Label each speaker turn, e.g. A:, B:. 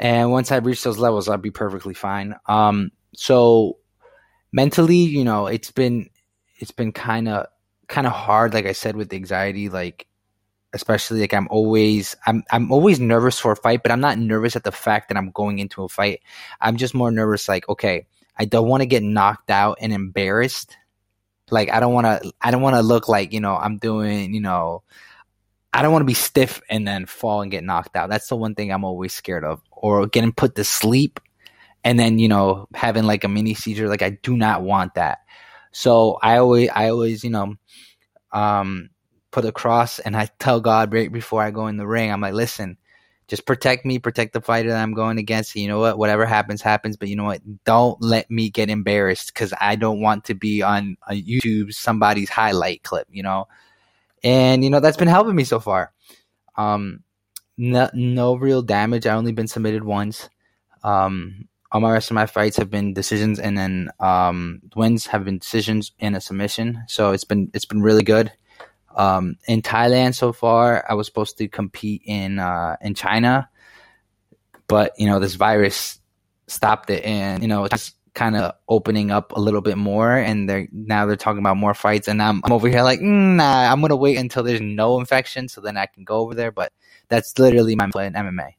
A: and once I reach those levels, I'll be perfectly fine. Um, so mentally, you know, it's been it's been kind of kind of hard, like I said, with anxiety, like especially like I'm always I'm I'm always nervous for a fight, but I'm not nervous at the fact that I'm going into a fight. I'm just more nervous like, okay, I don't want to get knocked out and embarrassed. Like I don't want to I don't want to look like, you know, I'm doing, you know, I don't want to be stiff and then fall and get knocked out. That's the one thing I'm always scared of or getting put to sleep and then, you know, having like a mini seizure like I do not want that. So I always I always, you know, um put a cross and I tell God right before I go in the ring, I'm like, listen, just protect me, protect the fighter that I'm going against. You know what? Whatever happens, happens. But you know what? Don't let me get embarrassed because I don't want to be on a YouTube somebody's highlight clip. You know, and you know that's been helping me so far. Um, no, no real damage. I only been submitted once. Um, all my rest of my fights have been decisions, and then um, wins have been decisions and a submission. So it's been it's been really good. Um, in Thailand so far, I was supposed to compete in uh, in China, but you know this virus stopped it, and you know it's kind of opening up a little bit more, and they're now they're talking about more fights, and I'm, I'm over here like, mm, nah, I'm gonna wait until there's no infection, so then I can go over there. But that's literally my plan MMA.